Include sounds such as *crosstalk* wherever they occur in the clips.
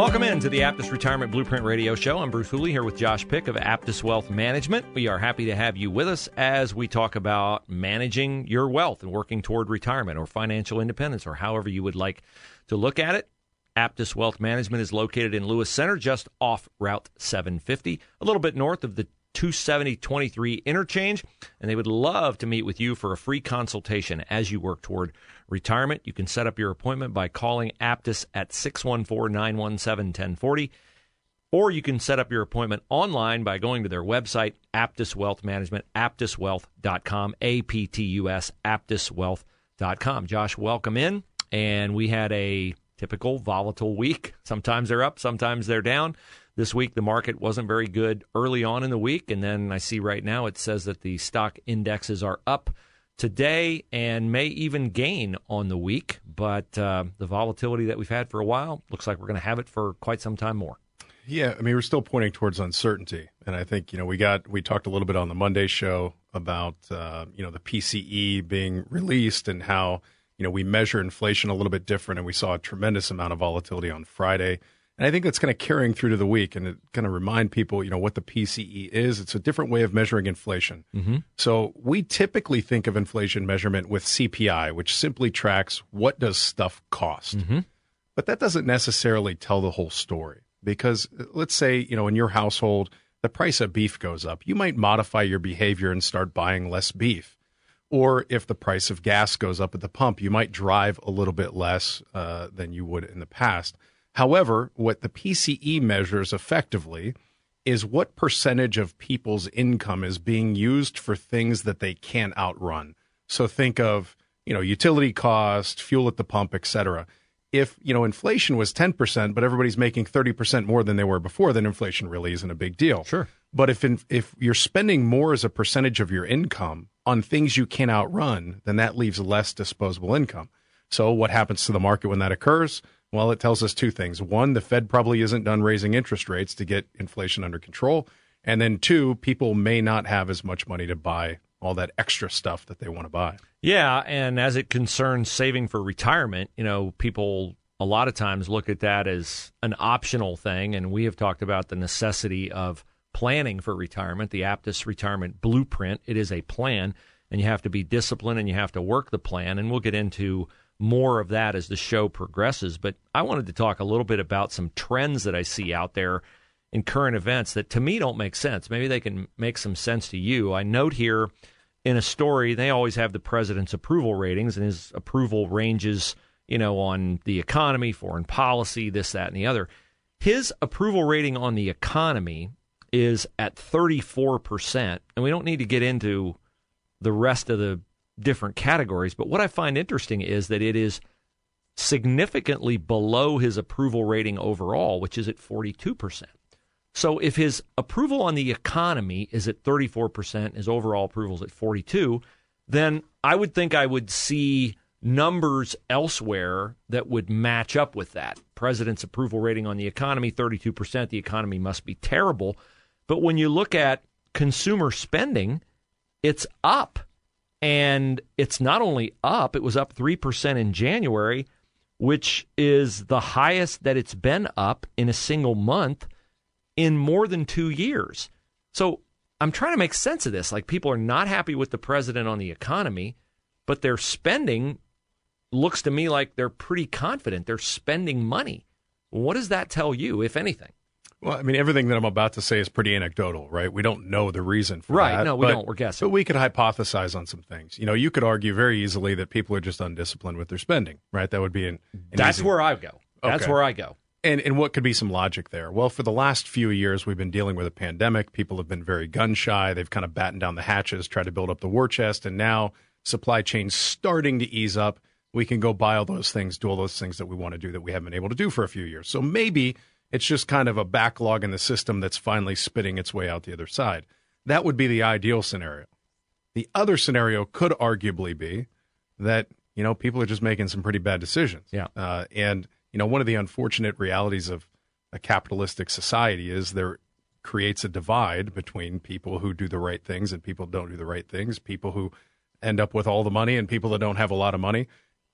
Welcome in to the Aptus Retirement Blueprint Radio Show. I'm Bruce Hooley here with Josh Pick of Aptus Wealth Management. We are happy to have you with us as we talk about managing your wealth and working toward retirement or financial independence or however you would like to look at it. Aptus Wealth Management is located in Lewis Center, just off Route 750, a little bit north of the 27023 interchange, and they would love to meet with you for a free consultation as you work toward retirement. You can set up your appointment by calling Aptus at 614 917 1040, or you can set up your appointment online by going to their website, Aptus Wealth Management, aptuswealth.com, A P T U S, aptuswealth.com. Josh, welcome in. And we had a typical volatile week. Sometimes they're up, sometimes they're down. This week, the market wasn't very good early on in the week. And then I see right now it says that the stock indexes are up today and may even gain on the week. But uh, the volatility that we've had for a while looks like we're going to have it for quite some time more. Yeah, I mean, we're still pointing towards uncertainty, and I think you know we got we talked a little bit on the Monday show about uh, you know the PCE being released and how you know we measure inflation a little bit different, and we saw a tremendous amount of volatility on Friday. And I think that's kind of carrying through to the week and it kind of remind people, you know, what the PCE is. It's a different way of measuring inflation. Mm-hmm. So we typically think of inflation measurement with CPI, which simply tracks what does stuff cost. Mm-hmm. But that doesn't necessarily tell the whole story because let's say, you know, in your household, the price of beef goes up. You might modify your behavior and start buying less beef. Or if the price of gas goes up at the pump, you might drive a little bit less uh, than you would in the past. However, what the PCE measures effectively is what percentage of people's income is being used for things that they can't outrun. So think of, you know, utility cost, fuel at the pump, etc. If, you know, inflation was 10%, but everybody's making 30% more than they were before, then inflation really isn't a big deal. Sure. But if in, if you're spending more as a percentage of your income on things you can't outrun, then that leaves less disposable income. So what happens to the market when that occurs? Well, it tells us two things. One, the Fed probably isn't done raising interest rates to get inflation under control. And then two, people may not have as much money to buy all that extra stuff that they want to buy. Yeah, and as it concerns saving for retirement, you know, people a lot of times look at that as an optional thing, and we have talked about the necessity of planning for retirement, the Aptus Retirement Blueprint. It is a plan, and you have to be disciplined and you have to work the plan, and we'll get into more of that as the show progresses. But I wanted to talk a little bit about some trends that I see out there in current events that to me don't make sense. Maybe they can make some sense to you. I note here in a story, they always have the president's approval ratings, and his approval ranges, you know, on the economy, foreign policy, this, that, and the other. His approval rating on the economy is at 34%. And we don't need to get into the rest of the different categories. But what I find interesting is that it is significantly below his approval rating overall, which is at 42%. So if his approval on the economy is at 34%, his overall approval is at 42, then I would think I would see numbers elsewhere that would match up with that. President's approval rating on the economy 32%, the economy must be terrible. But when you look at consumer spending, it's up and it's not only up, it was up 3% in January, which is the highest that it's been up in a single month in more than two years. So I'm trying to make sense of this. Like people are not happy with the president on the economy, but their spending looks to me like they're pretty confident they're spending money. What does that tell you, if anything? Well, I mean, everything that I'm about to say is pretty anecdotal, right? We don't know the reason for right, that. no, we but, don't. We're guessing. But we could hypothesize on some things. You know, you could argue very easily that people are just undisciplined with their spending, right? That would be an. an That's easy- where I go. That's Okay. where I go. And and what could be some logic there? Well, for the last few years, we've been dealing with a pandemic. People have been very gun shy. They've kind of battened down the hatches, tried to build up the war chest, and now supply chain's starting to ease up. We can go buy all those things, do all those things that we want to do that we haven't been able to do for a few years. So maybe it's just kind of a backlog in the system that's finally spitting its way out the other side. That would be the ideal scenario. The other scenario could arguably be that you know people are just making some pretty bad decisions. Yeah. Uh, and you know one of the unfortunate realities of a capitalistic society is there creates a divide between people who do the right things and people who don't do the right things. People who end up with all the money and people that don't have a lot of money.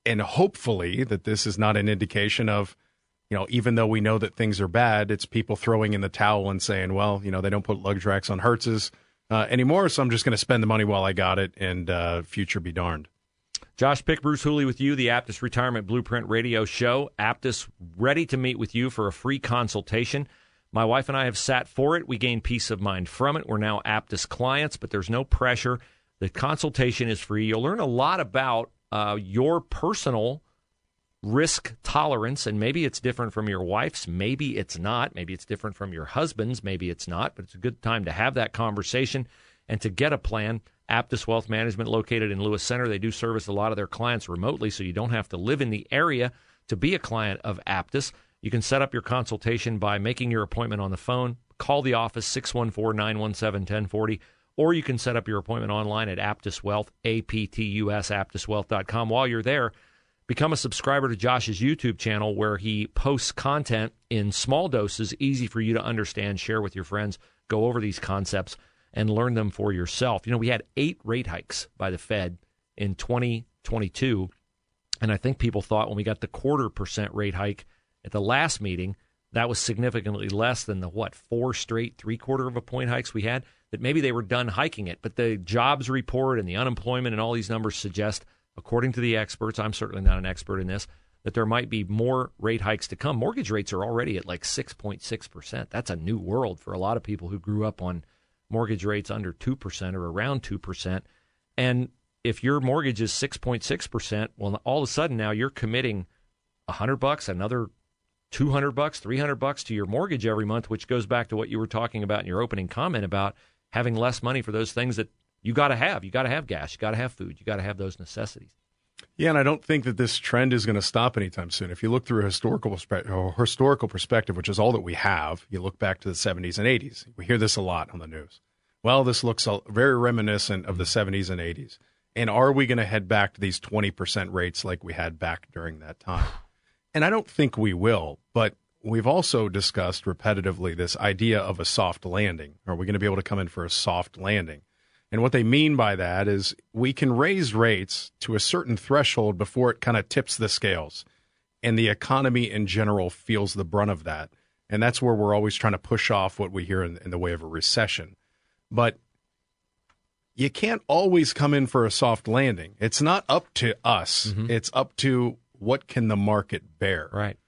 And hopefully that this is not an indication of you know, even though we know that things are bad, it's people throwing in the towel and saying, well, you know, they don't put luxury racks on hearses uh, anymore, so I'm just going to spend the money while I got it, and uh, future be darned. Josh Pick, Bruce Hooley with you, the Aptus Retirement Blueprint Radio Show. Aptus ready to meet with you for a free consultation. My wife and I have sat for it. We gain peace of mind from it. We're now Aptus clients, but there's no pressure. The consultation is free. You'll learn a lot about uh, your personal risk tolerance, and maybe it's different from your wife's. Maybe it's not. Maybe it's different from your husband's. Maybe it's not. But it's a good time to have that conversation and to get a plan. Aptus Wealth Management, located in Lewis Center, they do service a lot of their clients remotely, so you don't have to live in the area to be a client of Aptus. You can set up your consultation by making your appointment on the phone. Call the office 614 917 1040, or you can set up your appointment online at Aptus Wealth, A P T U S, aptuswealth.com. While you're there, become a subscriber to Josh's YouTube channel where he posts content in small doses, easy for you to understand, share with your friends, go over these concepts and learn them for yourself. You know, we had eight rate hikes by the Fed in 2022. And I think people thought when we got the quarter percent rate hike at the last meeting, that was significantly less than the what, four straight three quarter of a point hikes we had, that maybe they were done hiking it. But the jobs report and the unemployment and all these numbers suggest, according to the experts, I'm certainly not an expert in this, that there might be more rate hikes to come. Mortgage rates are already at like 6.6%. That's a new world for a lot of people who grew up on mortgage rates under 2% or around 2%. And if your mortgage is 6.6%, well all of a sudden now you're committing 100 bucks, another 200 bucks, 300 bucks to your mortgage every month, which goes back to what you were talking about in your opening comment about having less money for those things that you got to have. You got to have gas, you got to have food, you got to have those necessities. Yeah, and I don't think that this trend is going to stop anytime soon. If you look through a historical historical perspective, which is all that we have, you look back to the 70s and 80s. We hear this a lot on the news. Well, this looks very reminiscent of the 70s and 80s. And are we going to head back to these 20% rates like we had back during that time? And I don't think we will, but we've also discussed repetitively this idea of a soft landing. Are we going to be able to come in for a soft landing? And what they mean by that is we can raise rates to a certain threshold before it kind of tips the scales. And the economy in general feels the brunt of that. And that's where we're always trying to push off what we hear in, in the way of a recession. But you can't always come in for a soft landing. It's not up to us. Mm-hmm. It's up to what can the market bear. Right.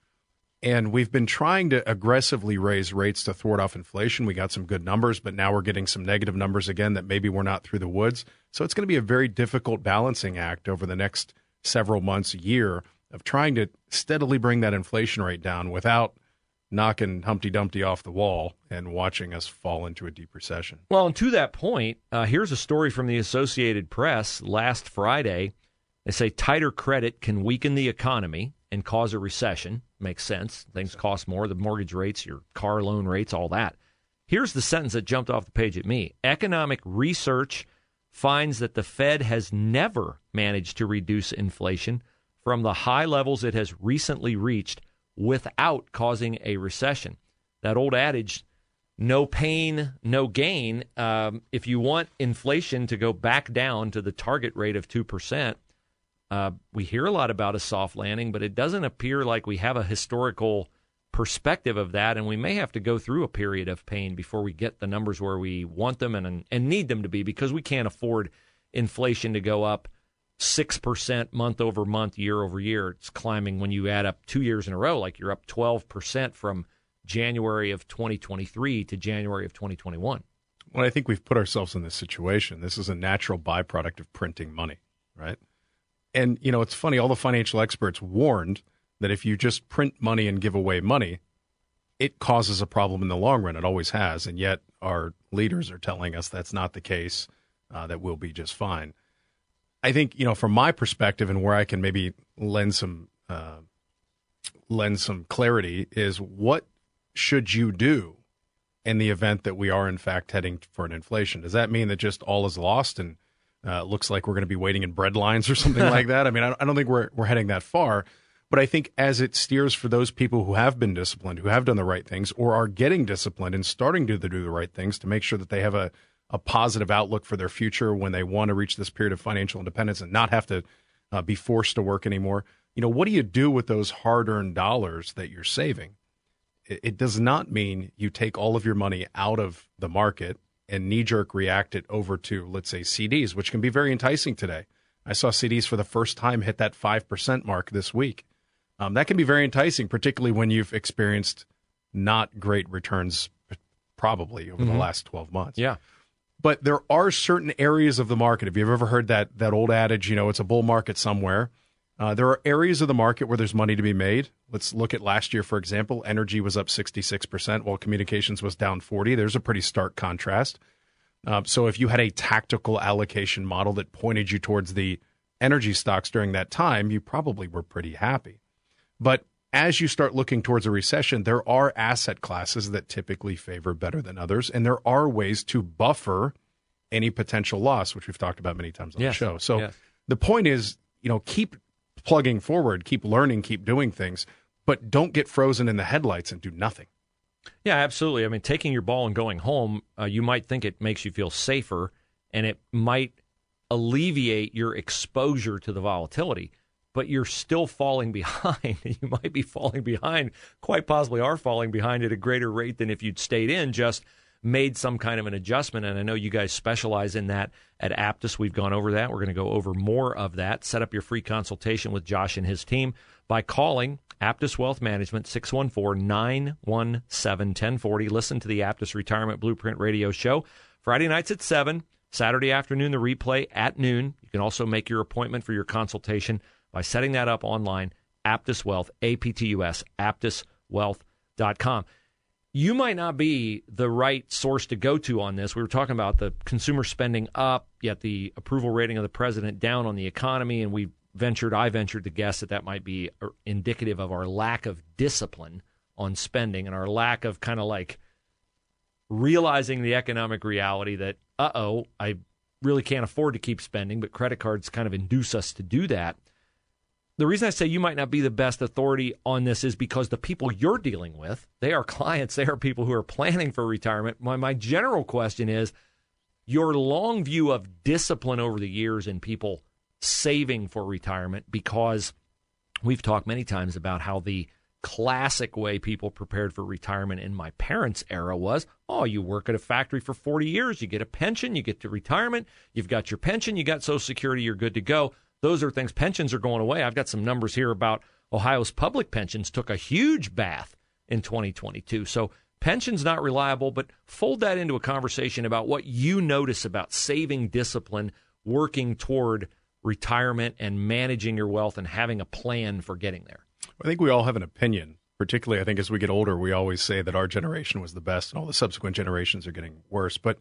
And we've been trying to aggressively raise rates to thwart off inflation. We got some good numbers, but now we're getting some negative numbers again that maybe we're not through the woods. So it's going to be a very difficult balancing act over the next several months, year of trying to steadily bring that inflation rate down without knocking Humpty Dumpty off the wall and watching us fall into a deep recession. Well, and to that point, uh, here's a story from the Associated Press last Friday. They say tighter credit can weaken the economy and cause a recession. Makes sense. Things cost more, the mortgage rates, your car loan rates, all that. Here's the sentence that jumped off the page at me Economic research finds that the Fed has never managed to reduce inflation from the high levels it has recently reached without causing a recession. That old adage, no pain, no gain. Um, if you want inflation to go back down to the target rate of 2%, uh, we hear a lot about a soft landing, but it doesn't appear like we have a historical perspective of that. And we may have to go through a period of pain before we get the numbers where we want them and, and need them to be because we can't afford inflation to go up 6% month over month, year over year. It's climbing when you add up two years in a row, like you're up 12% from January of 2023 to January of 2021. Well, I think we've put ourselves in this situation. This is a natural byproduct of printing money, right? And, you know, it's funny, all the financial experts warned that if you just print money and give away money, it causes a problem in the long run. It always has. And yet our leaders are telling us that's not the case, uh, that we'll be just fine. I think, you know, from my perspective and where I can maybe lend some, uh, lend some clarity is what should you do in the event that we are in fact heading for an inflation? Does that mean that just all is lost and uh, looks like we're going to be waiting in bread lines or something like *laughs* that? I mean, I, don't think we're we're heading that far. But I think as it steers for those people who have been disciplined, who have done the right things, or are getting disciplined and starting to do the right things to make sure that they have a, a positive outlook for their future when they want to reach this period of financial independence and not have to uh, be forced to work anymore. You know, what do you do with those hard earned dollars that you're saving? It, it does not mean you take all of your money out of the market and knee jerk react it over to, let's say, CDs, which can be very enticing today. I saw CDs for the first time hit that 5% mark this week. Um, that can be very enticing, particularly when you've experienced not great returns, probably over mm-hmm. the last 12 months. Yeah. But there are certain areas of the market. If you've ever heard that that old adage, you know, it's a bull market somewhere. Uh, there are areas of the market where there's money to be made. Let's look at last year, for example. Energy was up 66%, while communications was down 40. There's a pretty stark contrast. Uh, so if you had a tactical allocation model that pointed you towards the energy stocks during that time, you probably were pretty happy. But as you start looking towards a recession, there are asset classes that typically favor better than others, and there are ways to buffer any potential loss, which we've talked about many times on yes. the show. So yes. the point is, you know, keep plugging forward, keep learning, keep doing things, but don't get frozen in the headlights and do nothing. Yeah, absolutely. I mean, taking your ball and going home, uh, you might think it makes you feel safer, and it might alleviate your exposure to the volatility but you're still falling *laughs* behind. you might be falling behind, quite possibly are falling behind at a greater rate than if you'd stayed in, just made some kind of an adjustment. And I know you guys specialize in that at Aptus. We've gone over that. We're going to go over more of that. Set up your free consultation with Josh and his team by calling Aptus Wealth Management 614 917 1040. Listen to the Aptus Retirement Blueprint Radio Show Friday nights at 7, Saturday afternoon, the replay at noon. You can also make your appointment for your consultation by setting that up online, Aptus Wealth, A P T U S, aptuswealth.com. You might not be the right source to go to on this. We were talking about the consumer spending up, yet the approval rating of the president down on the economy, and we ventured, I ventured to guess that that might be uh, indicative of our lack of discipline on spending and our lack of kind of like realizing the economic reality that, uh oh, I really can't afford to keep spending, but credit cards kind of induce us to do that the reason I say you might not be the best authority on this is because the people you're dealing with, they are *laughs* clients, they are people who are planning for retirement. My, my general question is your long view of discipline over the years in people saving for retirement, because we've talked many times about how the classic way people prepared for retirement in my parents' era was oh, you work at a factory for 40 years, you get a pension, you get to retirement, you've got your pension, you got Social Security, you're good to go those are things. Pensions are going away. I've got some numbers here about Ohio's public pensions took a huge bath in 2022. So pensions not reliable, but fold that into a conversation about what you notice about saving discipline, working toward retirement and managing your wealth and having a plan for getting there. I think we all have an opinion. Particularly, I think as we get older, we always say that our generation was the best and all the subsequent generations are getting worse. But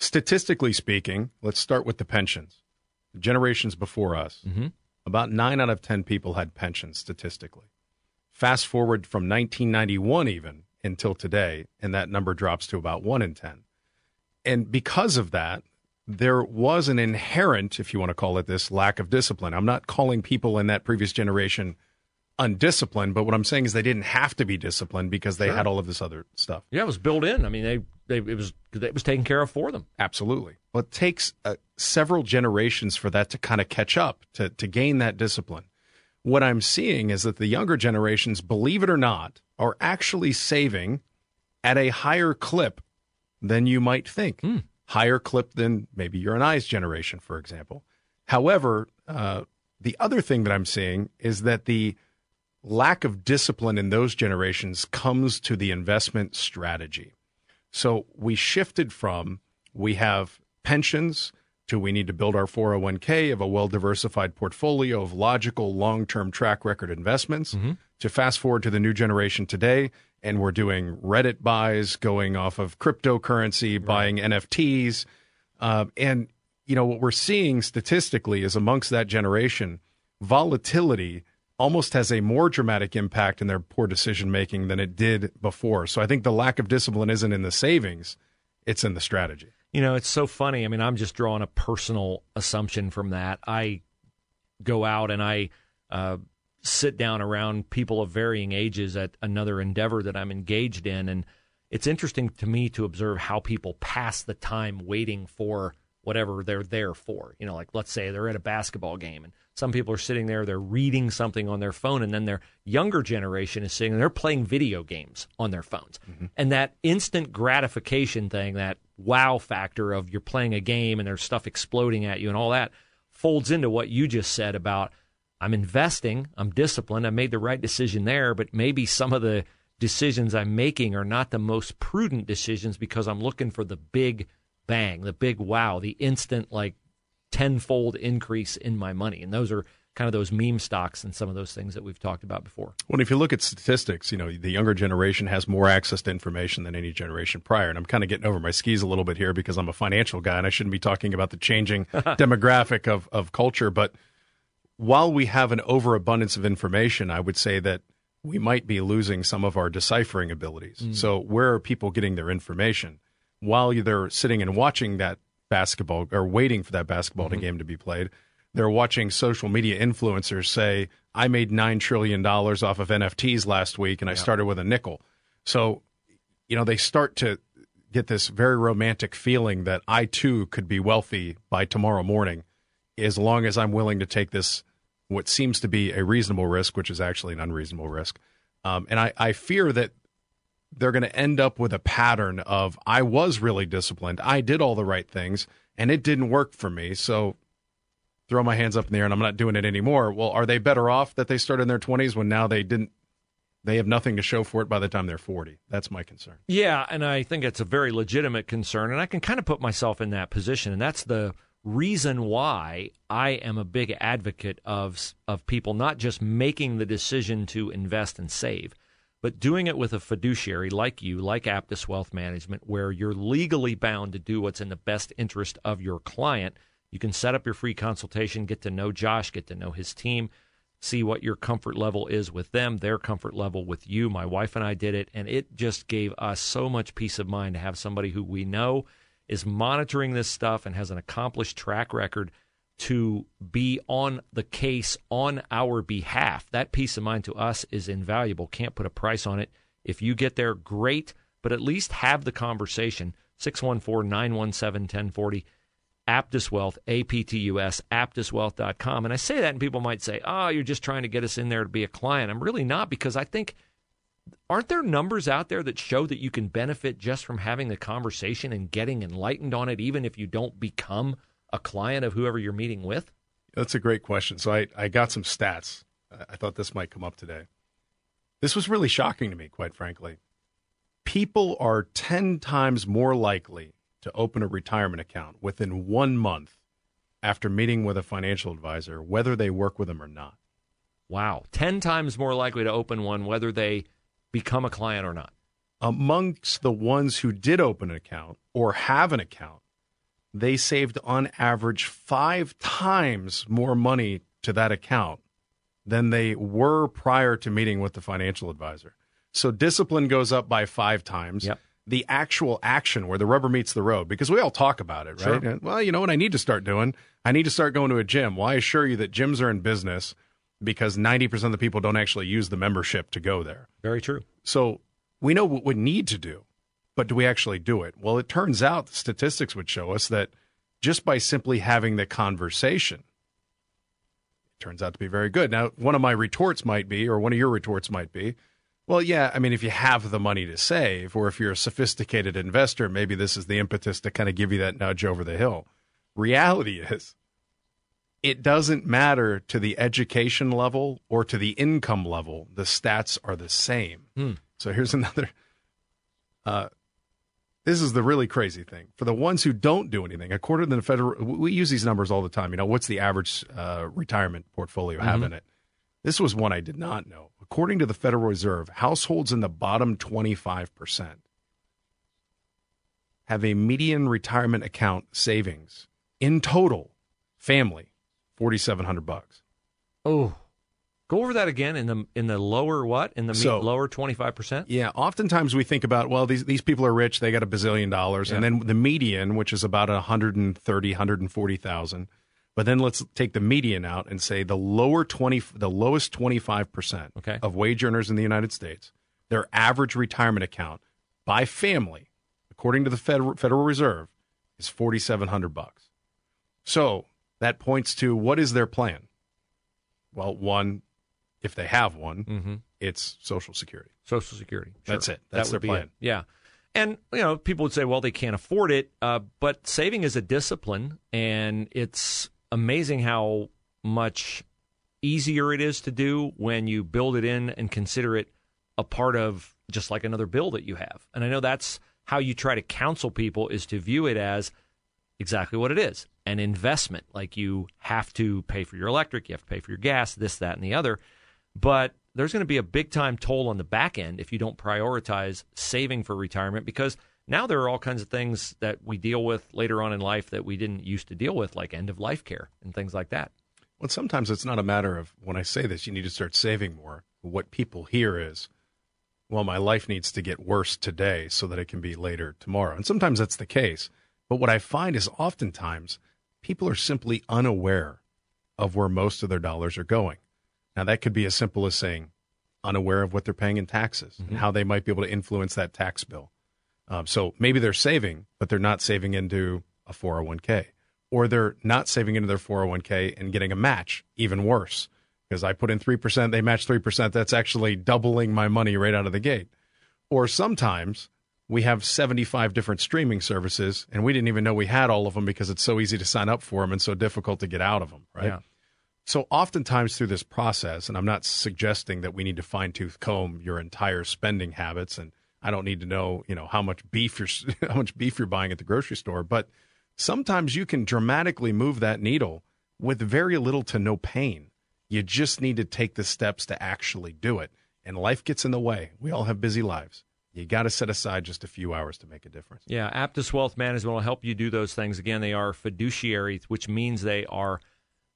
statistically speaking, let's start with the pensions generations before us, mm-hmm. about nine out of 10 people had pensions statistically. Fast forward from 1991 even until today, and that number drops to about one in 10. And because of that, there was an inherent, if you want to call it this, lack of discipline. I'm not calling people in that previous generation undisciplined, but what I'm saying is they didn't have to be disciplined because they sure. had all of this other stuff. Yeah, it was built in. I mean, they, they it was it was taken care of for them. Absolutely. Well, it takes uh, several generations for that to kind of catch up to to gain that discipline. What I'm seeing is that the younger generations, believe it or not, are actually saving at a higher clip than you might think. Mm. Higher clip than maybe your and I's generation, for example. However, uh, the other thing that I'm seeing is that the lack of discipline in those generations comes to the investment strategy. So we shifted from we have pensions to we need to build our 401k of a well diversified portfolio of logical long term track record investments mm-hmm. to fast forward to the new generation today. And we're doing Reddit buys, going off of cryptocurrency, right. buying NFTs. Uh, and, you know, what we're seeing statistically is amongst that generation, volatility almost has a more dramatic impact in their poor decision making than it did before. So I think the lack of discipline isn't in the savings, it's in the strategy. You know, it's so funny. I mean, I'm just drawing a personal assumption from that. I go out and I uh, sit down around people of varying ages at another endeavor that I'm engaged in. And it's interesting to me to observe how people pass the time waiting for whatever they're there for. You know, like let's say they're at a basketball game and some people are sitting there, they're reading something on their phone, and then their younger generation is sitting they're playing video games on their phones. Mm-hmm. And that instant gratification thing, that wow factor of you're playing a game and there's stuff exploding at you and all that folds into what you just said about I'm investing, I'm disciplined, I made the right decision there, but maybe some of the decisions I'm making are not the most prudent decisions because I'm looking for the big bang, the big wow, the instant like tenfold increase in my money. And those are kind of those meme stocks and some of those things that we've talked about before. Well, if you look at statistics, you know, the younger generation has more access to information than any generation prior. And I'm kind of getting over my skis a little bit here because I'm a financial guy and I shouldn't be talking about the changing *laughs* demographic of, of culture. But while we have an overabundance of information, I would say that we might be losing some of our deciphering abilities. Mm. So, where are people getting their information? While they're sitting and watching that basketball or waiting for that basketball mm-hmm. game to be played. They're watching social media influencers say, I made $9 trillion off of NFTs last week and I started with a nickel. So, you know, they start to get this very romantic feeling that I too could be wealthy by tomorrow morning as long as I'm willing to take this, what seems to be a reasonable risk, which is actually an unreasonable risk. Um, and I, I fear that they're going to end up with a pattern of I was really disciplined. I did all the right things and it didn't work for me. So throw my hands up in the air and I'm not doing it anymore. Well, are they better off that they started in their 20s when now they didn't they have nothing to show for it by the time they're 40. That's my concern. Yeah, and I think it's a very legitimate concern and I can kind of put myself in that position and that's the reason why I am a big advocate of of people not just making the decision to invest and save but doing it with a fiduciary like you, like Aptus Wealth Management, where you're legally bound to do what's in the best interest of your client. You can set up your free consultation, get to know Josh, get to know his team, see what your comfort level is with them, their comfort level with you. My wife and I did it, and it just gave us so much peace of mind to have somebody who we know is monitoring this stuff and has an accomplished track record to be on the case on our behalf. That peace of mind to us is invaluable. Can't put a price on it. If you get there, great, but at least have the conversation. 614 917 1040. Aptus Wealth, A P T U S, aptuswealth.com. And I say that, and people might say, oh, you're just trying to get us in there to be a client. I'm really not because I think, aren't there numbers out there that show that you can benefit just from having the conversation and getting enlightened on it, even if you don't become a client of whoever you're meeting with? That's a great question. So I, I got some stats. I thought this might come up today. This was really shocking to me, quite frankly. People are 10 times more likely to open a retirement account within one month after meeting with a financial advisor, whether they work with them or not. Wow. 10 times more likely to open one, whether they become a client or not. Amongst the ones who did open an account or have an account, they saved on average five times more money to that account than they were prior to meeting with the financial advisor. So discipline goes up by five times. Yep. The actual action where the rubber meets the road, because we all talk about it, right? Sure. Well, you know what I need to start doing? I need to start going to a gym. Well, I assure you that gyms are in business because 90% of the people don't actually use the membership to go there. Very true. So we know what we need to do but do we actually do it? Well, it turns out the statistics would show us that just by simply having the conversation, it turns out to be very good. Now, one of my retorts might be, or one of your retorts might be, well, yeah, I mean, if you have the money to save, or if you're a sophisticated investor, maybe this is the impetus to kind of give you that nudge over the hill. Reality is, it doesn't matter to the education level or to the income level. The stats are the same. Hmm. So here's *laughs* another. Uh, this is the really crazy thing. For the ones who don't do anything, according to the federal, we use these numbers all the time. You know, what's the average uh, retirement portfolio have in it? This was one I did not know. According to the Federal Reserve, households in the bottom 25% have a median retirement account savings in total, family, 4700 bucks. Oh, go over that again in the in the lower what in the So- lower twenty five percent. Yeah, oftentimes we think about well these these people are rich, they got a bazillion dollars, and then the median, which is about 130, 140,000. But then let's take the median out and say the lower 20 the lowest 25% of wage earners in the United States, their average retirement account by family, according to the Federal, Federal Reserve, is 4700 bucks. So, that points to what is their plan? Well, one if they have one, Mm-hmm. it's social security. Social Security. That's it. That's that their plan. it. Yeah. And you know, people would say, well, they can't afford it, uh, but saving is a discipline, and it's amazing how much easier it is to do when you build it in and consider it a part of just like another bill that you have. And I know that's how you try to counsel people is to view it as exactly what it is an investment. Like you have to pay for your electric, you have to pay for your gas, this, that, and the other. But there's going to be a big time toll on the back end if you don't prioritize saving for retirement because now there are all kinds of things that we deal with later on in life that we didn't used to deal with, like end of life care and things like that. Well, sometimes it's not a matter of when I say this, you need to start saving more. What people hear is, well, my life needs to get worse today so that it can be later tomorrow. And sometimes that's the case. But what I find is oftentimes people are simply unaware of where most of their dollars are going. Now, that could be as simple as saying unaware of what they're paying in taxes and how they might be able to influence that tax bill. Um, so maybe they're saving, but they're not saving into a 401k, or they're not saving into their 401k and getting a match, even worse. Because I put in 3%, they match 3%. That's actually doubling my money right out of the gate. Or sometimes we have 75 different streaming services and we didn't even know we had all of them because it's so easy to sign up for them and so difficult to get out of them, right? Yeah. So oftentimes through this process, and I'm not suggesting that we need to fine tooth comb your entire spending habits, and I don't need to know, you know, how much beef you're *laughs* how much beef you're buying at the grocery store, but sometimes you can dramatically move that needle with very little to no pain. You just need to take the steps to actually do it. And life gets in the way. We all have busy lives. You got to set aside just a few hours to make a difference. Yeah, Aptus Wealth Management will help you do those things. Again, they are fiduciaries, which means they are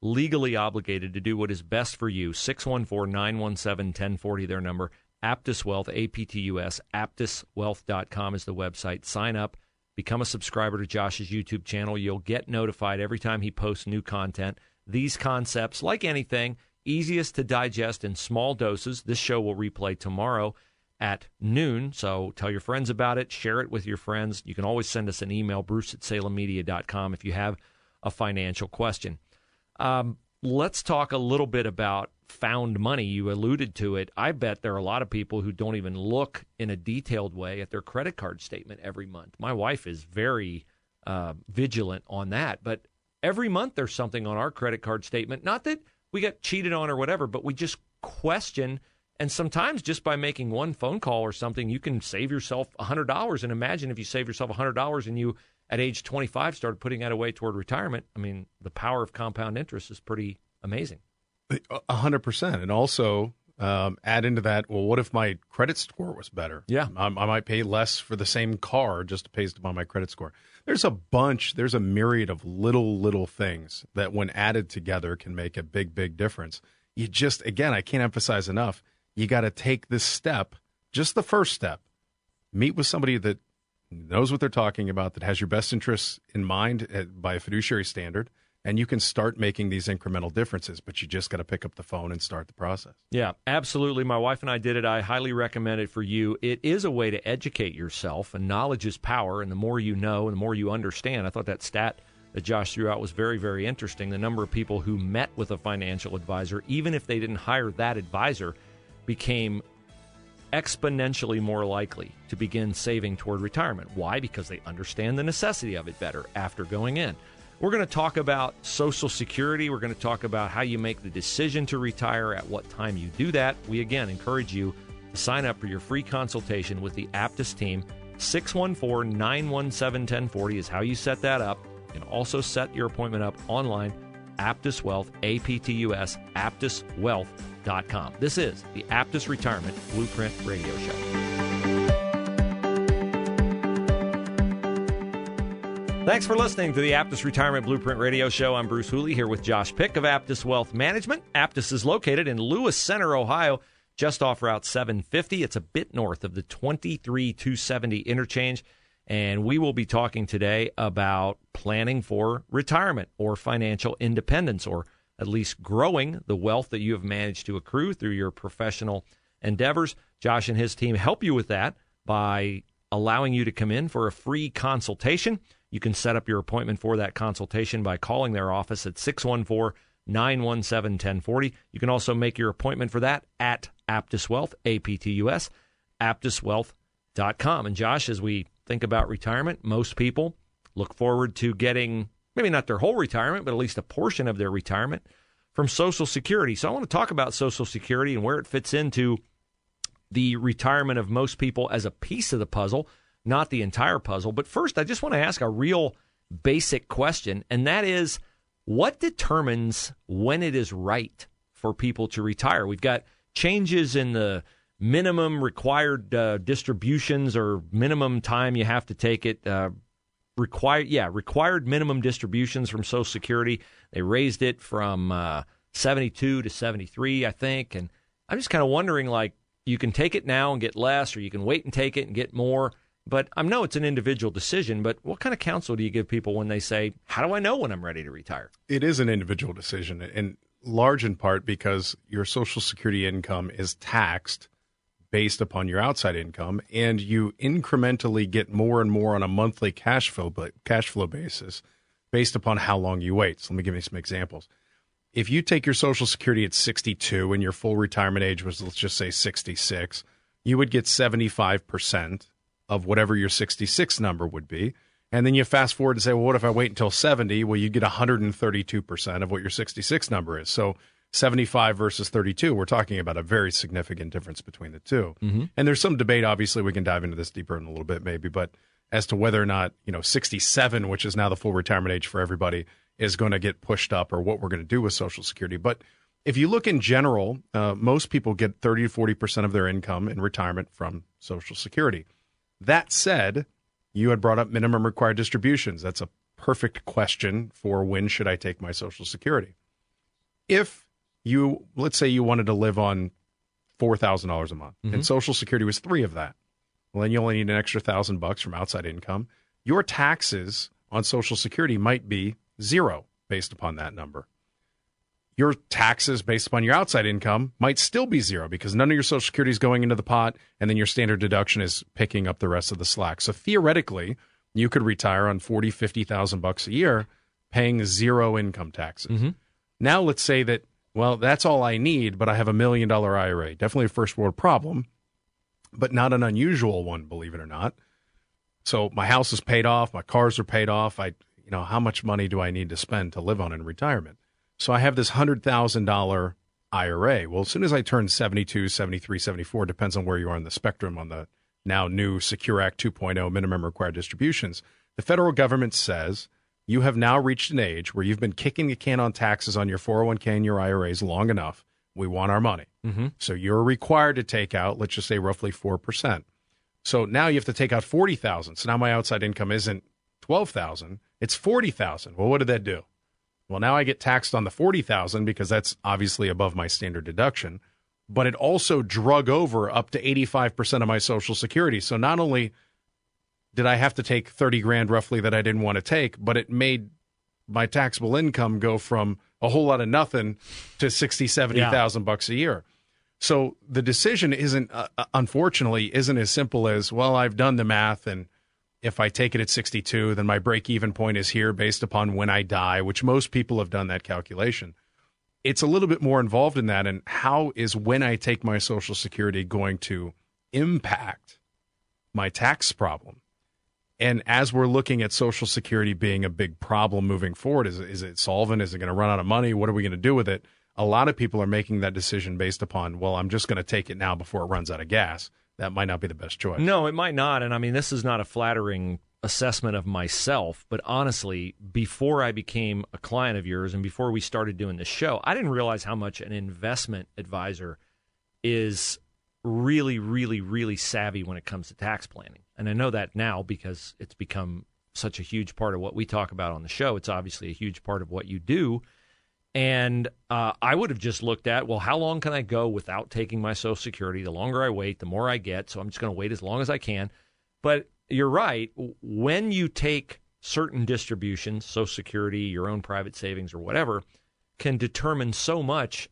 legally obligated to do what is best for you. 614 917 1040, their number. Aptus Wealth, A P T U S, aptuswealth.com is the website. Sign up, become a subscriber to Josh's YouTube channel. You'll get notified every time he posts new content. These concepts, like anything, easiest to digest in small doses. This show will replay tomorrow at noon. So tell your friends about it, share it with your friends. You can always send us an email, bruce at salemmedia.com, if you have a financial question. Um, let's talk a little bit about found money. You alluded to it. I bet there are a lot of people who don't even look in a detailed way at their credit card statement every month. My wife is very uh, vigilant on that, but every month there's something on our credit card statement. Not that we got cheated on or whatever, but we just question. And sometimes just by making one phone call or something, you can save yourself $100. And imagine if you save yourself $100 and you, at age 25, started putting that away toward retirement. I mean, the power of compound interest is pretty amazing. A hundred percent, and also um, add into that. Well, what if my credit score was better? Yeah. I, I might pay less for the same car just based upon my credit score. There's a bunch. There's a myriad of little little things that, when added together, can make a big big difference. You just again, I can't emphasize enough. You got to take this step, just the first step. Meet with somebody that knows what they're talking about, that has your best interests in mind uh, by a fiduciary standard, and you can start making these incremental differences. But you just got to pick up the phone and start the process. Yeah, absolutely. My wife and I did it. I highly recommend it for you. It is a way to educate yourself, and knowledge is power. And the more you know and the more you understand, I thought that stat that Josh threw out was very, very interesting. The number of people who met with a financial advisor, even if they didn't hire that advisor, became exponentially more likely to begin saving toward retirement. Why? Because they understand the necessity of it better after going in. We're going to talk about Social Security. We're going to talk about how you make the decision to retire, at what time you do that. We again encourage you to sign up for your free consultation with the Aptus team. 614 917 1040 is how you set that up. You can also set your appointment up online. Aptus Wealth, A P T U S, aptuswealth.com. This is the Aptus Retirement Blueprint Radio Show. Thanks for listening to the Aptus Retirement Blueprint Radio Show. I'm Bruce Hooley here with Josh Pick of Aptus Wealth Management. Aptus is located in Lewis Center, Ohio just off Route 750. It's a bit north of the 23270 interchange. And we will be talking today about planning for retirement or financial independence, or at least growing the wealth that you have managed to accrue through your professional endeavors. Josh and his team help you with that by allowing you to come in for a free consultation. You can set up your appointment for that consultation by calling their office at 614 917 1040. You can also make your appointment for that at Aptus Wealth, A P T U S, aptuswealth.com. And Josh, as we think about retirement, most people look forward to getting maybe not their whole retirement, but at least a portion of their retirement from Social Security. So I want to talk about Social Security and where it fits into the retirement of most people as a piece of the puzzle, not the entire puzzle. But first, I just want to ask a real basic question, and that is what determines when it is right for people to retire? We've got changes in the minimum required uh, distributions or minimum time you have to take it. Uh, required, yeah, required minimum distributions from Social Security. They raised it from uh, 72 to 73, I think. And I'm just kind of wondering, like, you can take it now and get less, or you can wait and take it and get more. But I know it's an individual decision, but what kind of counsel do you give people when they say, How do I know when I'm ready to retire? It is an individual decision. And large in part because your Social Security income is taxed based upon your outside income, and you incrementally get more and more on a monthly cash flow cash flow basis based upon how long you wait. So let me give you some examples. If you take your Social Security at 62 and your full retirement age was let's just say 66, you would get 75% of whatever your 66 number would be. And then you fast forward and say, well, what if I wait until 70? Well, you get 132% of what your 66 number is. So 75 versus 32, we're talking about a very significant difference between the 2 mm-hmm. And there's some debate, obviously, we can dive into this deeper in a little bit, maybe, but as to whether or not, you know, 67, which is now the full retirement age for everybody, is going to get pushed up or what we're going to do with Social Security. But if you look in general, uh, most people get 30 to 40% of their income in retirement from Social Security. That said, you had brought up minimum required distributions. That's a perfect question for when should I take my Social Security. If you, let's say you wanted to live on $4,000 a month mm-hmm. and Social Security was three of that, well, then you only need an extra thousand bucks from outside income. Your taxes on Social Security might be zero based upon that number your taxes based upon your outside income might still be zero because none of your social security is going into the pot and then your standard deduction is picking up the rest of the slack. So theoretically, you could retire on 40, 50,000 bucks a year paying zero income taxes. Mm-hmm. Now let's say that well, that's all I need, but I have a million dollar IRA. Definitely a first world problem, but not an unusual one, believe it or not. So my house is paid off, my cars are paid off. I, you know, how much money do I need to spend to live on in retirement? So I have this $100,000 IRA. Well, as soon as I turn 72, 73, 74, depends on where you are in the spectrum on the now new Secure Act 2.0 minimum required distributions, the federal government says you have now reached an age where you've been kicking the can on taxes on your 401k and your IRAs long enough. We want our money. Mm-hmm. So you're required to take out, let's just say roughly 4%. So now you have to take out 40,000. So now my outside income isn't 12,000, it's 40,000. Well, what did that do? Well, now I get taxed on the 40,000 because that's obviously above my standard deduction, but it also drug over up to 85% of my social security. So not only did I have to take 30 grand roughly that I didn't want to take, but it made my taxable income go from a whole lot of nothing to 60, 70,000 yeah. bucks a year. So the decision isn't, uh, uh unfortunately, isn't as simple as, well, I've done the math and if I take it at 62, then my break even point is here based upon when I die, which most people have done that calculation. It's a little bit more involved in that. And how is when I take my Social Security going to impact my tax problem? And as we're looking at Social Security being a big problem moving forward, is, is it solvent? Is it going to run out of money? What are we going to do with it? A lot of people are making that decision based upon, well, I'm just going to take it now before it runs out of gas. That might not be the best choice. No, it might not. And I mean, this is not a flattering assessment of myself, but honestly, before I became a client of yours and before we started doing this show, I didn't realize how much an investment advisor is really, really, really savvy when it comes to tax planning. And I know that now because it's become such a huge part of what we talk about on the show. It's obviously a huge part of what you do. And uh, I would have just looked at, well, how long can I go without taking my Social Security? The longer I wait, the more I get. So I'm just going to wait as long as I can. But you're right. When you take certain distributions, Social Security, your own private savings, or whatever, can determine so much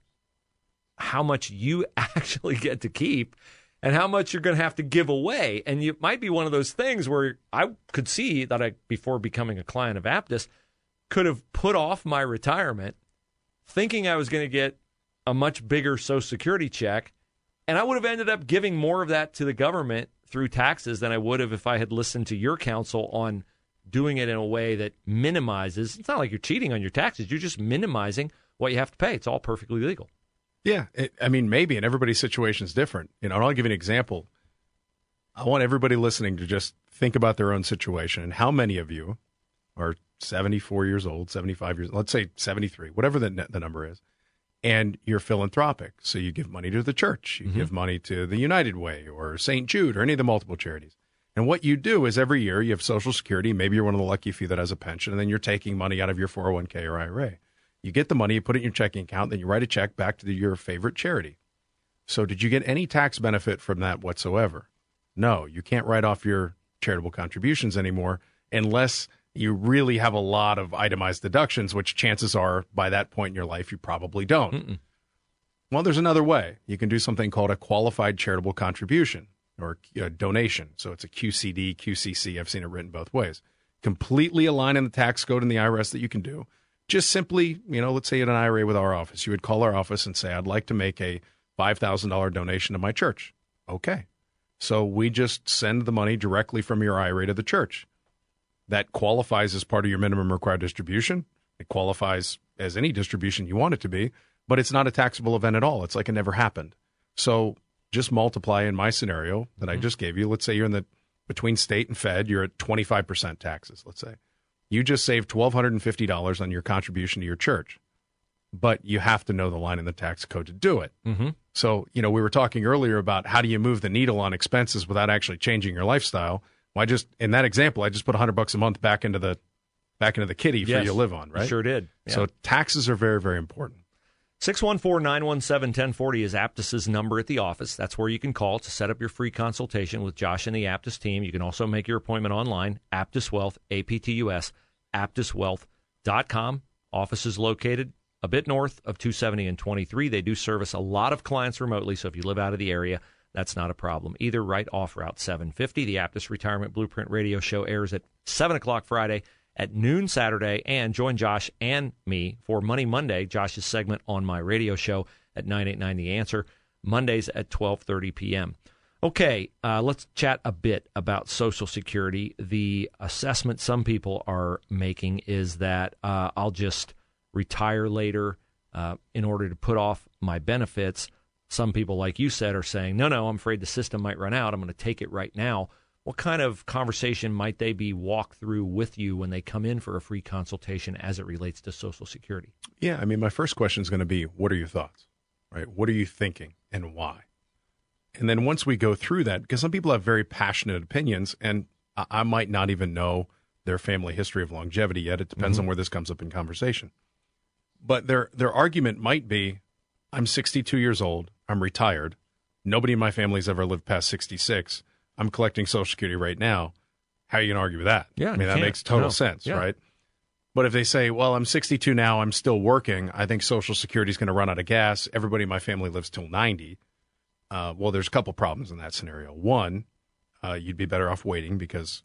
how much you *laughs* actually get to keep and how much you're going to have to give away. And it might be one of those things where I could see that I, before becoming a client of Aptus, could have put off my retirement thinking I was going to get a much bigger Social Security check. And I would have ended up giving more of that to the government through taxes than I would have if I had listened to your counsel on doing it in a way that minimizes. It's not like you're cheating on your taxes, you're just minimizing what you have to pay. It's all perfectly legal. Yeah, it, I mean, maybe, and everybody's situation is different. You know, and I'll give you an example. I want everybody listening to just think about their own situation and how many of you are 74 years old, 75 years, let's say 73, whatever the, the number is, and you're philanthropic. So you give money to the church, you mm-hmm. give money to the United Way or St. Jude or any of the multiple charities. And what you do is every year you have Social Security, maybe you're one of the lucky few that has a pension, and then you're taking money out of your 401k or IRA. You get the money, you put it in your checking account, then you write a check back to the, your favorite charity. So, did you get any tax benefit from that whatsoever? No, you can't write off your charitable contributions anymore unless you really have a lot of itemized deductions, which chances are by that point in your life you probably don't. Mm-mm. Well, there's another way. You can do something called a qualified charitable contribution or a donation. So it's a QCD, QCC. I've seen it written both ways. Completely aligning the tax code and the IRS that you can do just simply, you know, let's say at an IRA with our office, you would call our office and say, I'd like to make a $5,000 donation to my church. Okay. So we just send the money directly from your IRA to the church. That qualifies as part of your minimum required distribution. It qualifies as any distribution you want it to be, but it's not a taxable event at all. It's like it never happened. So just multiply in my scenario that mm-hmm. I just gave you. Let's say you're in the between state and fed, you're at 25% taxes, let's say you just saved $1,250 on your contribution to your church. But you have to know the line in the tax code to do it. Mm-hmm. So, you know, we were talking earlier about how do you move the needle on expenses without actually changing your lifestyle. Well, I just in that example, I just put 100 bucks a month back into the back into the kitty for yes, you to live on, right? Sure did. Yeah. So taxes are very, very important. 614 917 1040 is Aptus's number at the office. That's where you can call to set up your free consultation with Josh and the Aptus team. You can also make your appointment online, Aptus Wealth, A P T U S, aptuswealth.com. Office is located a bit north of 270 and 23. They do service a lot of clients remotely, so if you live out of the area, that's not a problem either. Right off Route 750. The Aptus Retirement Blueprint Radio Show airs at 7 o'clock Friday at noon Saturday. And join Josh and me for Money Monday, Josh's segment on my radio show at 989 The Answer, Mondays at 12:30 p.m. Okay, uh, let's chat a bit about Social Security. The assessment some people are making is that uh, I'll just retire later uh, in order to put off my benefits. Some people, like you said, are saying, no, no, I'm afraid the system might run out. I'm going to take it right now what kind of conversation might they be walk through with you when they come in for a free consultation as it relates to Social Security? Yeah, I mean, my first question is going to be, what are your thoughts? Right? What are you thinking and why? And then once we go through that, because some people have very passionate opinions, and I, I might not even know their family history of longevity yet. It depends mm-hmm. on where this comes up in conversation. But their their argument might be, I'm 62 years old. I'm retired. Nobody in my family's ever lived past 66 I'm collecting Social Security right now. How are you going to argue with that? Yeah, I mean, that makes total no. sense, yeah. right? But if they say, well, I'm 62 now, I'm still working, I think Social Security is going to run out of gas. Everybody in my family lives till 90. Uh, well, there's a couple problems in that scenario. One, uh, you'd be better off waiting because,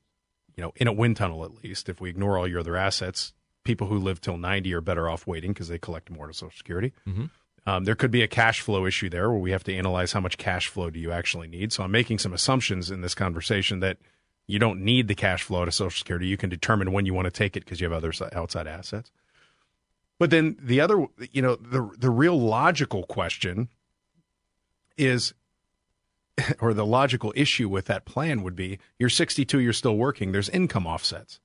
you know, in a wind tunnel at least, if we ignore all your other assets, people who live till 90 are better off waiting because they collect more to Social Security. Mm-hmm. Um, there could be a cash flow issue there where we have to analyze how much cash flow do you actually need. So I'm making some assumptions in this conversation that You don't need the cash flow to Social Security. You can determine when you want to take it because you have other outside assets. But then the other, you know, the the real logical question is *laughs* or the logical issue with that plan would be you're 62, you're still working, there's income offsets.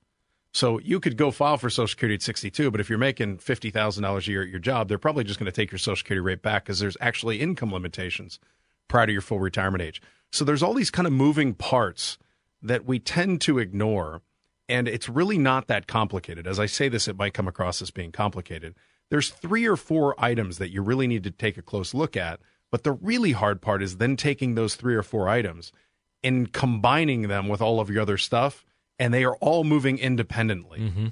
So you could go file for Social Security at 62, but if you're making $50,000 a year at your job, they're probably just going to take your Social Security rate back because there's actually income limitations prior to your full retirement age. So there's all these kind of moving parts that we tend to ignore. And it's really not that complicated. As I say this, it might come across as being complicated. There's three or four items that you really need to take a close look at but the really hard part is then taking those three or four items and combining them with all of your other stuff, and they are all moving independently. Mm-hmm.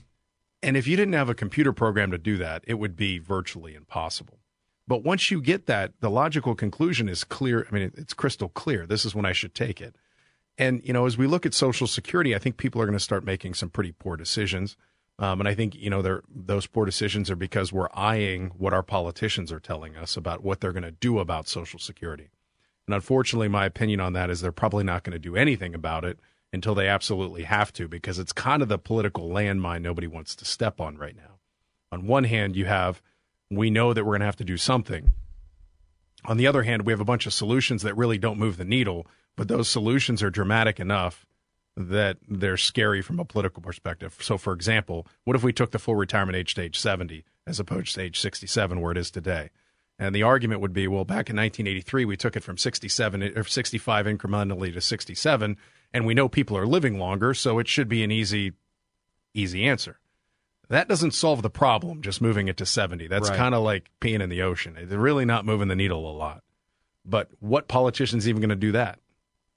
And if you didn't have a computer program to do that, it would be virtually impossible. But once you get that, the logical conclusion is clear. I mean, it's crystal clear. This is when I should take it. And, you know, as we look at Social Security, I think people are going to start making some pretty poor decisions. Um, and I think you know those poor decisions are because we're eyeing what our politicians are telling us about what they're going to do about Social Security. And unfortunately, my opinion on that is they're probably not going to do anything about it until they absolutely have to, because it's kind of the political landmine nobody wants to step on right now. On one hand, you have we know that we're going to have to do something. On the other hand, we have a bunch of solutions that really don't move the needle, but those solutions are dramatic enough that they're scary from a political perspective. So, for example, what if we took the full retirement age to age 70 as opposed to age 67, where it is today? And the argument would be, well, back in 1983, we took it from 67 eh, or 65 incrementally to 67, and we know people are living longer, so it should be an easy, easy answer. That doesn't solve the problem, just moving it to 70. That's right. kind of like peeing in the ocean. It's really not moving the needle a lot. But what politician's even going to do that?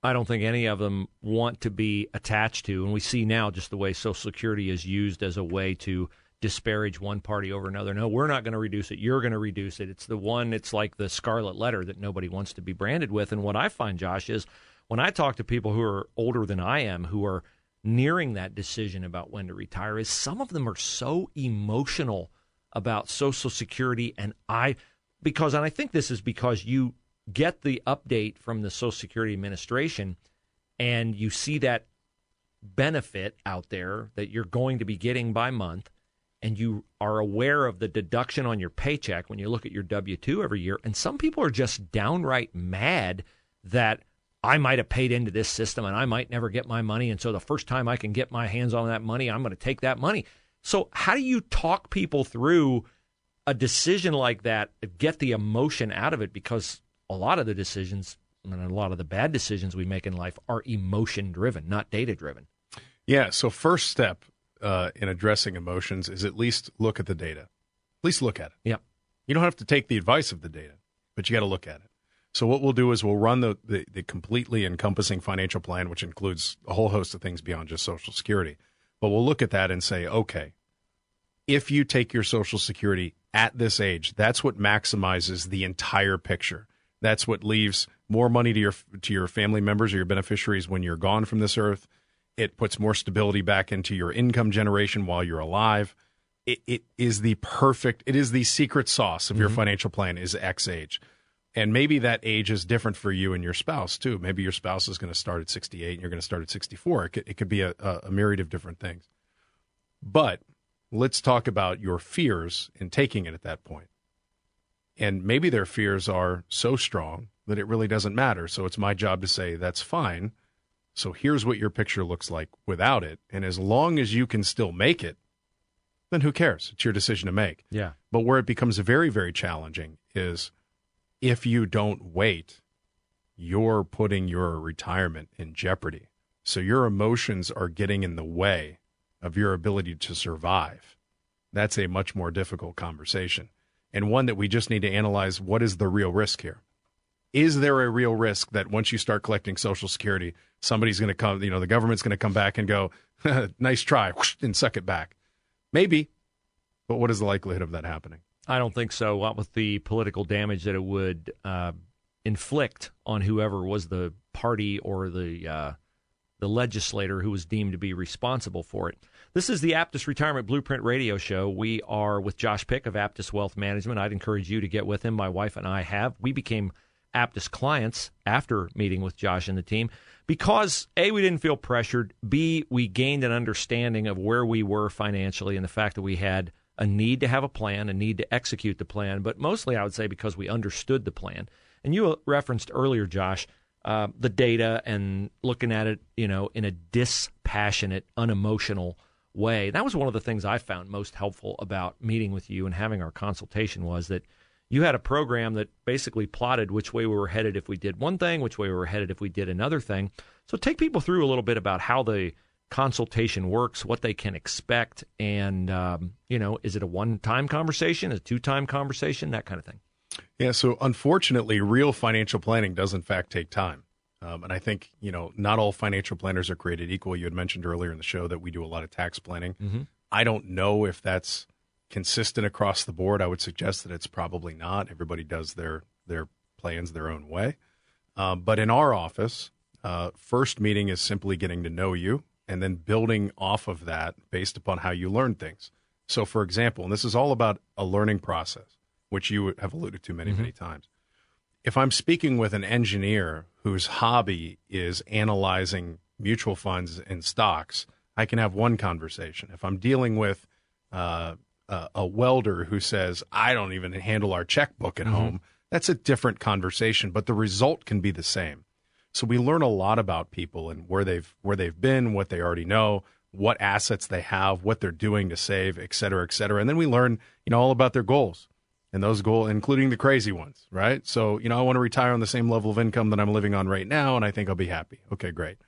I don't think any of them want to be attached to. And we see now just the way Social Security is used as a way to disparage one party over another. No, we're not going to reduce it. You're going to reduce it. It's the one, it's like the scarlet letter that nobody wants to be branded with. And what I find, Josh, is when I talk to people who are older than I am, who are nearing that decision about when to retire, is some of them are so emotional about Social Security. And I, because, and I think this is because you get the update from the Social Security Administration and you see that benefit out there that you're going to be getting by month and you are aware of the deduction on your paycheck when you look at your W 2 every year. And some people are just downright mad that I might have paid into this system and I might never get my money. And so the first time I can get my hands on that money, I'm going to take that money. So, how do you talk people through a decision like that, get the emotion out of it? Because a lot of the decisions and a lot of the bad decisions we make in life are emotion driven, not data driven. Yeah. So, first step uh, in addressing emotions is at least look at the data. At least look at it. Yeah. You don't have to take the advice of the data, but you got to look at it. So, what we'll do is we'll run the, the, the completely encompassing financial plan, which includes a whole host of things beyond just Social Security. But we'll look at that and say, okay, if you take your Social Security at this age, that's what maximizes the entire picture. That's what leaves more money to your to your family members or your beneficiaries when you're gone from this earth. It puts more stability back into your income generation while you're alive. It, it is the perfect. It is the secret sauce of mm-hmm. your financial plan. Is X age, and maybe that age is different for you and your spouse too. Maybe your spouse is going to start at 68 and you're going to start at 64. It could, it could be a, a myriad of different things. But let's talk about your fears in taking it at that point. And maybe their fears are so strong that it really doesn't matter. So it's my job to say, that's fine. So here's what your picture looks like without it. And as long as you can still make it, then who cares? It's your decision to make. Yeah. But where it becomes very, very challenging is if you don't wait, you're putting your retirement in jeopardy. So your emotions are getting in the way of your ability to survive. That's a much more difficult conversation and one that we just need to analyze what is the real risk here. Is there a real risk that once you start collecting Social Security, somebody's going to come, you know, the government's going to come back and go, *laughs* nice try, and suck it back? Maybe, but what is the likelihood of that happening? I don't think so. What with the political damage that it would uh, inflict on whoever was the party or the uh, the legislator who was deemed to be responsible for it. This is the Aptus Retirement Blueprint Radio Show. We are with Josh Pick of Aptus Wealth Management. I'd encourage you to get with him. My wife and I have. We became Aptus clients after meeting with Josh and the team because A, we didn't feel pressured. B, we gained an understanding of where we were financially and the fact that we had a need to have a plan, a need to execute the plan, but mostly I would say because we understood the plan. And you referenced earlier, Josh, uh, the data and looking at it, you know, in a dispassionate, unemotional way. That was one of the things I found most helpful about meeting with you and having our consultation was that you had a program that basically plotted which way we were headed if we did one thing, which way we were headed if we did another thing. So take people through a little bit about how the consultation works, what they can expect, and um, you know, is it a one-time conversation, a two-time conversation, that kind of thing. Yeah. So unfortunately, real financial planning does in fact take time. Um, and I think, you know, not all financial planners are created equal. You had mentioned earlier in the show that we do a lot of tax planning. Mm-hmm. I don't know if that's consistent across the board. I would suggest that it's probably not. Everybody does their their plans their own way. Um, but in our office, uh, first meeting is simply getting to know you and then building off of that based upon how you learn things. So, for example, and this is all about a learning process, which you have alluded to many, mm-hmm. many times if I'm speaking with an engineer whose hobby is analyzing mutual funds and stocks, I can have one conversation. If I'm dealing with uh, uh, a welder who says, I don't even handle our checkbook at mm-hmm. home, that's a different conversation, but the result can be the same. So we learn a lot about people and where they've where they've been, what they already know, what assets they have, what they're doing to save, et cetera, et cetera. And then we learn, you know, all about their goals and those goals, including the crazy ones, right? So, you know, I want to retire on the same level of income that I'm living on right now, and I think I'll be happy. Okay, great.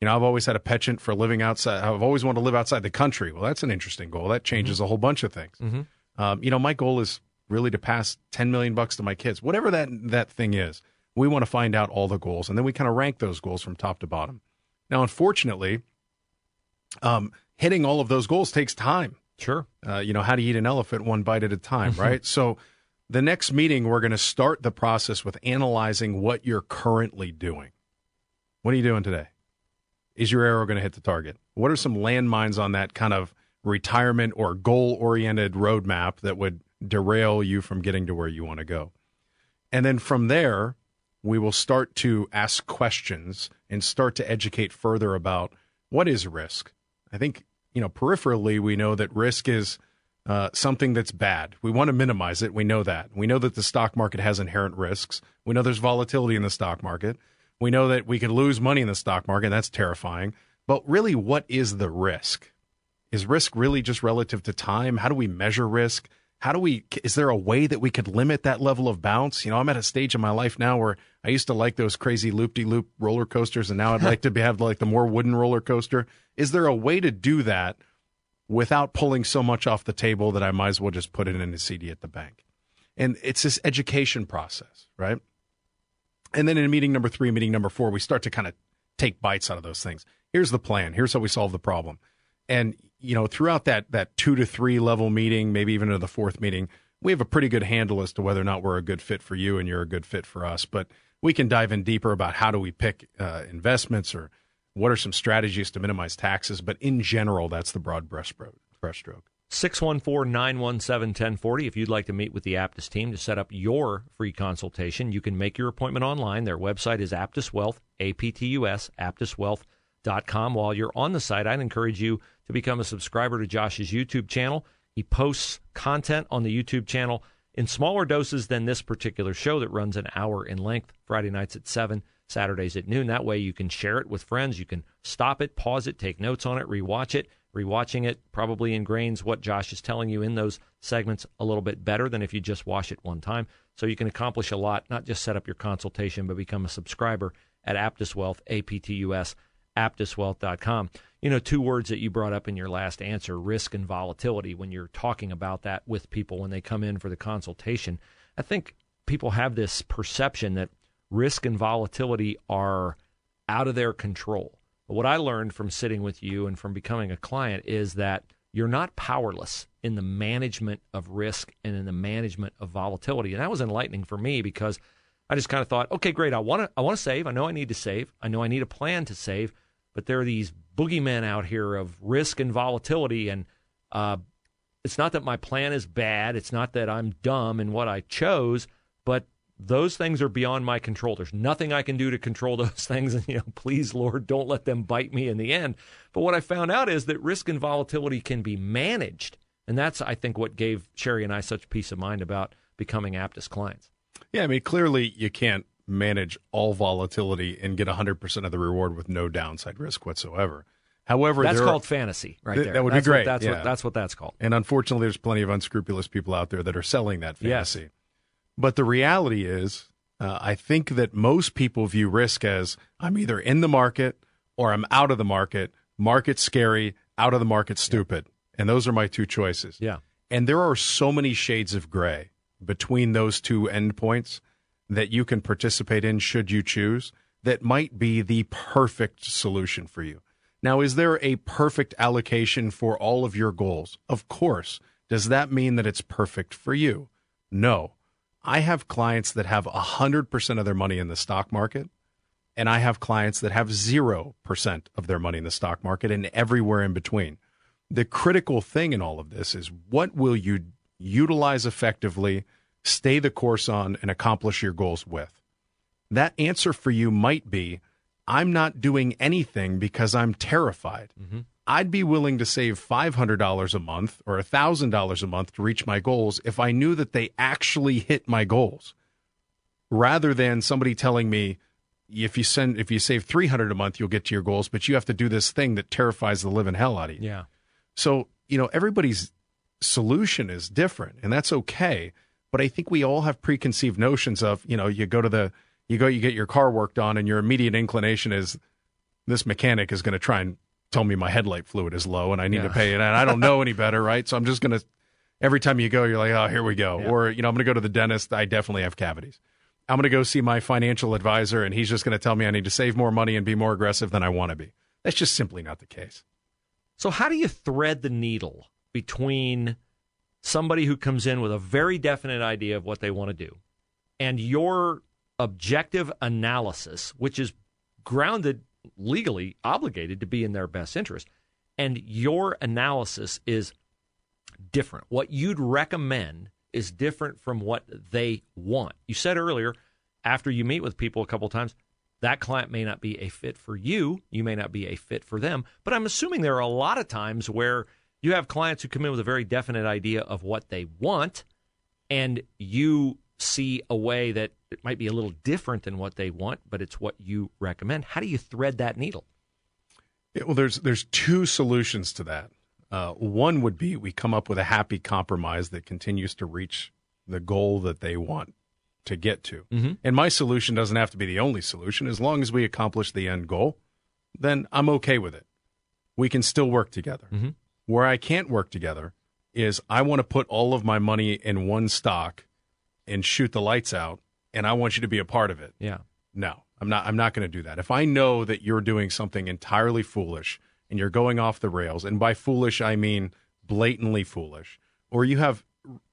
You know, I've always had a penchant for living outside. I've always wanted to live outside the country. Well, that's an interesting goal. That changes mm-hmm. a whole bunch of things. Mm-hmm. Um, you know, my goal is really to pass 10 million bucks to my kids, whatever that that thing is. We want to find out all the goals, and then we kind of rank those goals from top to bottom. Now, unfortunately, um, hitting all of those goals takes time. Sure. Uh, you know, how to eat an elephant one bite at a time, *laughs* right? so the next meeting, we're going to start the process with analyzing what you're currently doing. What are you doing today? Is your arrow going to hit the target? What are some landmines on that kind of retirement or goal oriented roadmap that would derail you from getting to where you want to go? And then from there, we will start to ask questions and start to educate further about what is risk. I think you know, peripherally, we know that risk is uh, something that's bad. We want to minimize it. We know that. We know that the stock market has inherent risks. We know there's volatility in the stock market. We know that we could lose money in the stock market. That's terrifying. But really, what is the risk? Is risk really just relative to time? How do we measure risk? How do we, is there a way that we could limit that level of bounce? You know, I'm at a stage in my life now where I used to like those crazy loop de loop roller coasters, and now I'd like to have like the more wooden roller coaster. Is there a way to do that without pulling so much off the table that I might as well just put it in a CD at the bank? And it's this education process, right? And then in meeting number three, meeting number four, we start to kind of take bites out of those things. Here's the plan. Here's how we solve the problem. And you know, throughout that that two to three level meeting, maybe even to the fourth meeting, we have a pretty good handle as to whether or not we're a good fit for you and you're a good fit for us. But we can dive in deeper about how do we pick uh, investments or what are some strategies to minimize taxes? But in general, that's the broad brushstroke. Brushstroke. 614 917 1040. If you'd like to meet with the Aptus team to set up your free consultation, you can make your appointment online. Their website is Aptus Wealth, A P T U S, aptuswealth.com. While you're on the site, I'd encourage you to become a subscriber to Josh's YouTube channel. He posts content on the YouTube channel in smaller doses than this particular show that runs an hour in length, Friday nights at 7, Saturdays at noon. That way you can share it with friends. You can stop it, pause it, take notes on it, rewatch it. Rewatching it probably ingrains what Josh is telling you in those segments a little bit better than if you just watch it one time. So you can accomplish a lot, not just set up your consultation, but become a subscriber at Aptus Wealth, A P T U S, aptuswealth.com you know, two words that you brought up in your last answer risk and volatility when you're talking about that with people when they come in for the consultation. I think people have this perception that risk and volatility are out of their control. But what I learned from sitting with you and from becoming a client is that you're not powerless in the management of risk and in the management of volatility. And that was enlightening for me because I just kind of thought, okay, great. I want to I want to save. I know I need to save. I know I need a plan to save, but there are these boogeymen out here of risk and volatility. And uh, it's not that my plan is bad. It's not that I'm dumb in what I chose, but those things are beyond my control. There's nothing I can do to control *laughs* those things. And, you know, please, Lord, don't let them bite me in the end. But what I found out is that risk and volatility can be managed. And that's, I think, what gave Sherry and I such peace of mind about becoming Aptus clients. Yeah, I mean, clearly you can't manage all volatility and get 100% of the reward with no downside risk whatsoever. However, that's called are, fantasy, right th- there. That would that's be great. What, that's yeah. what that's what that's called. And unfortunately, there's plenty of unscrupulous people out there that are selling that fantasy. Yes. But the reality is, uh, I think that most people view risk as I'm either in the market or I'm out of the market. Market scary, out of the market stupid, yeah. and those are my two choices. Yeah. And there are so many shades of gray between those two endpoints that you can participate in should you choose that might be the perfect solution for you. Now, is there a perfect allocation for all of your goals? Of course. Does that mean that it's perfect for you? No. I have clients that have 100% of their money in the stock market, and I have clients that have 0% of their money in the stock market and everywhere in between. The critical thing in all of this is what will you utilize effectively, stay the course on, and accomplish your goals with? That answer for you might be I'm not doing anything because I'm terrified. Mm-hmm. I'd be willing to save $500 a month or $1,000 a month to reach my goals if I knew that they actually hit my goals rather than somebody telling me if you send if you save 300 a month you'll get to your goals but you have to do this thing that terrifies the living hell out of you. Yeah. So, you know, everybody's solution is different and that's okay, but I think we all have preconceived notions of, you know, you go to the you go you get your car worked on and your immediate inclination is this mechanic is going to try and tell me my headlight fluid is low and I need Yeah. to pay it and I don't know any better, right? So I'm just going to every time you go you're like, "Oh, here we go." Yeah. Or, you know, I'm going to go to the dentist, I definitely have cavities. I'm going to go see my financial advisor and he's just going to tell me I need to save more money and be more aggressive than I want to be. That's just simply not the case. So, how do you thread the needle between somebody who comes in with a very definite idea of what they want to do and your objective analysis, which is grounded legally obligated to be in their best interest, and your analysis is different? What you'd recommend is different from what they want. You said earlier, after you meet with people a couple times, that client may not be a fit for you. You may not be a fit for them. But I'm assuming there are a lot of times where you have clients who come in with a very definite idea of what they want, and you see a way that it might be a little different than what they want, but it's what you recommend. How do you thread that needle? Yeah, well, there's there's two solutions to that. Uh, one would be we come up with a happy compromise that continues to reach the goal that they want to get to. Mm-hmm. And my solution doesn't have to be the only solution. As long as we accomplish the end goal, then I'm okay with it. We can still work together. Mhm. Where I can't work together is I want to put all of my money in one stock and shoot the lights out, and I want you to be a part of it. Yeah. No, I'm not. I'm not going to do that. If I know that you're doing something entirely foolish and you're going off the rails, and by foolish I mean blatantly foolish, or you have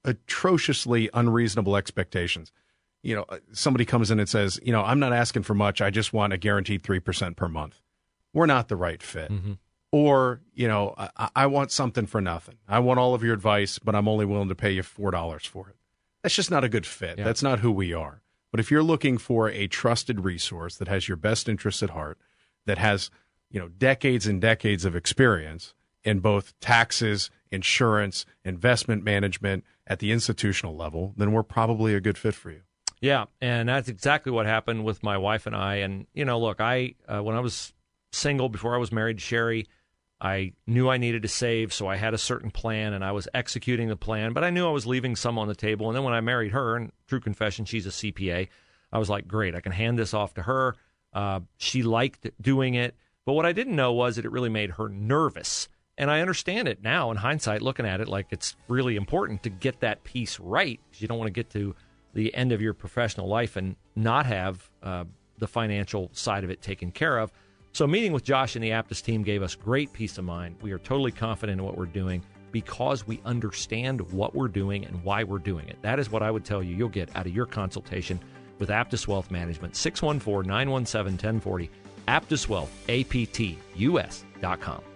atrociously unreasonable expectations. You know, uh, somebody comes in and says, you know, I'm not asking for much. I just want a guaranteed three percent per month. We're not the right fit. Or, you know, I, I want something for nothing. I want all of your advice, but I'm only willing to pay you four dollars for it. That's just not a good fit. Yeah. That's not who we are. But if you're looking for a trusted resource that has your best interests at heart, that has, you know, decades and decades of experience in both taxes, insurance, investment management at the institutional level, then we're probably a good fit for you. Yeah, and that's exactly what happened with my wife and I. And you know, look, I uh, when I was single before I was married Sherry, I knew I needed to save, so I had a certain plan and I was executing the plan. But I knew I was leaving some on the table. And then when I married her, and true confession, she's a CPA, I was like, great, I can hand this off to her. Uh, she liked doing it, but what I didn't know was that it really made her nervous. And I understand it now in hindsight, looking at it, like it's really important to get that piece right. You don't want to get to the end of your professional life and not have uh, the financial side of it taken care of. So, meeting with Josh and the Aptus team gave us great peace of mind. We are totally confident in what we're doing because we understand what we're doing and why we're doing it. That is what I would tell you you'll get out of your consultation with Aptus Wealth Management. 614 917 1040. Aptus Wealth, APTUS.com. Three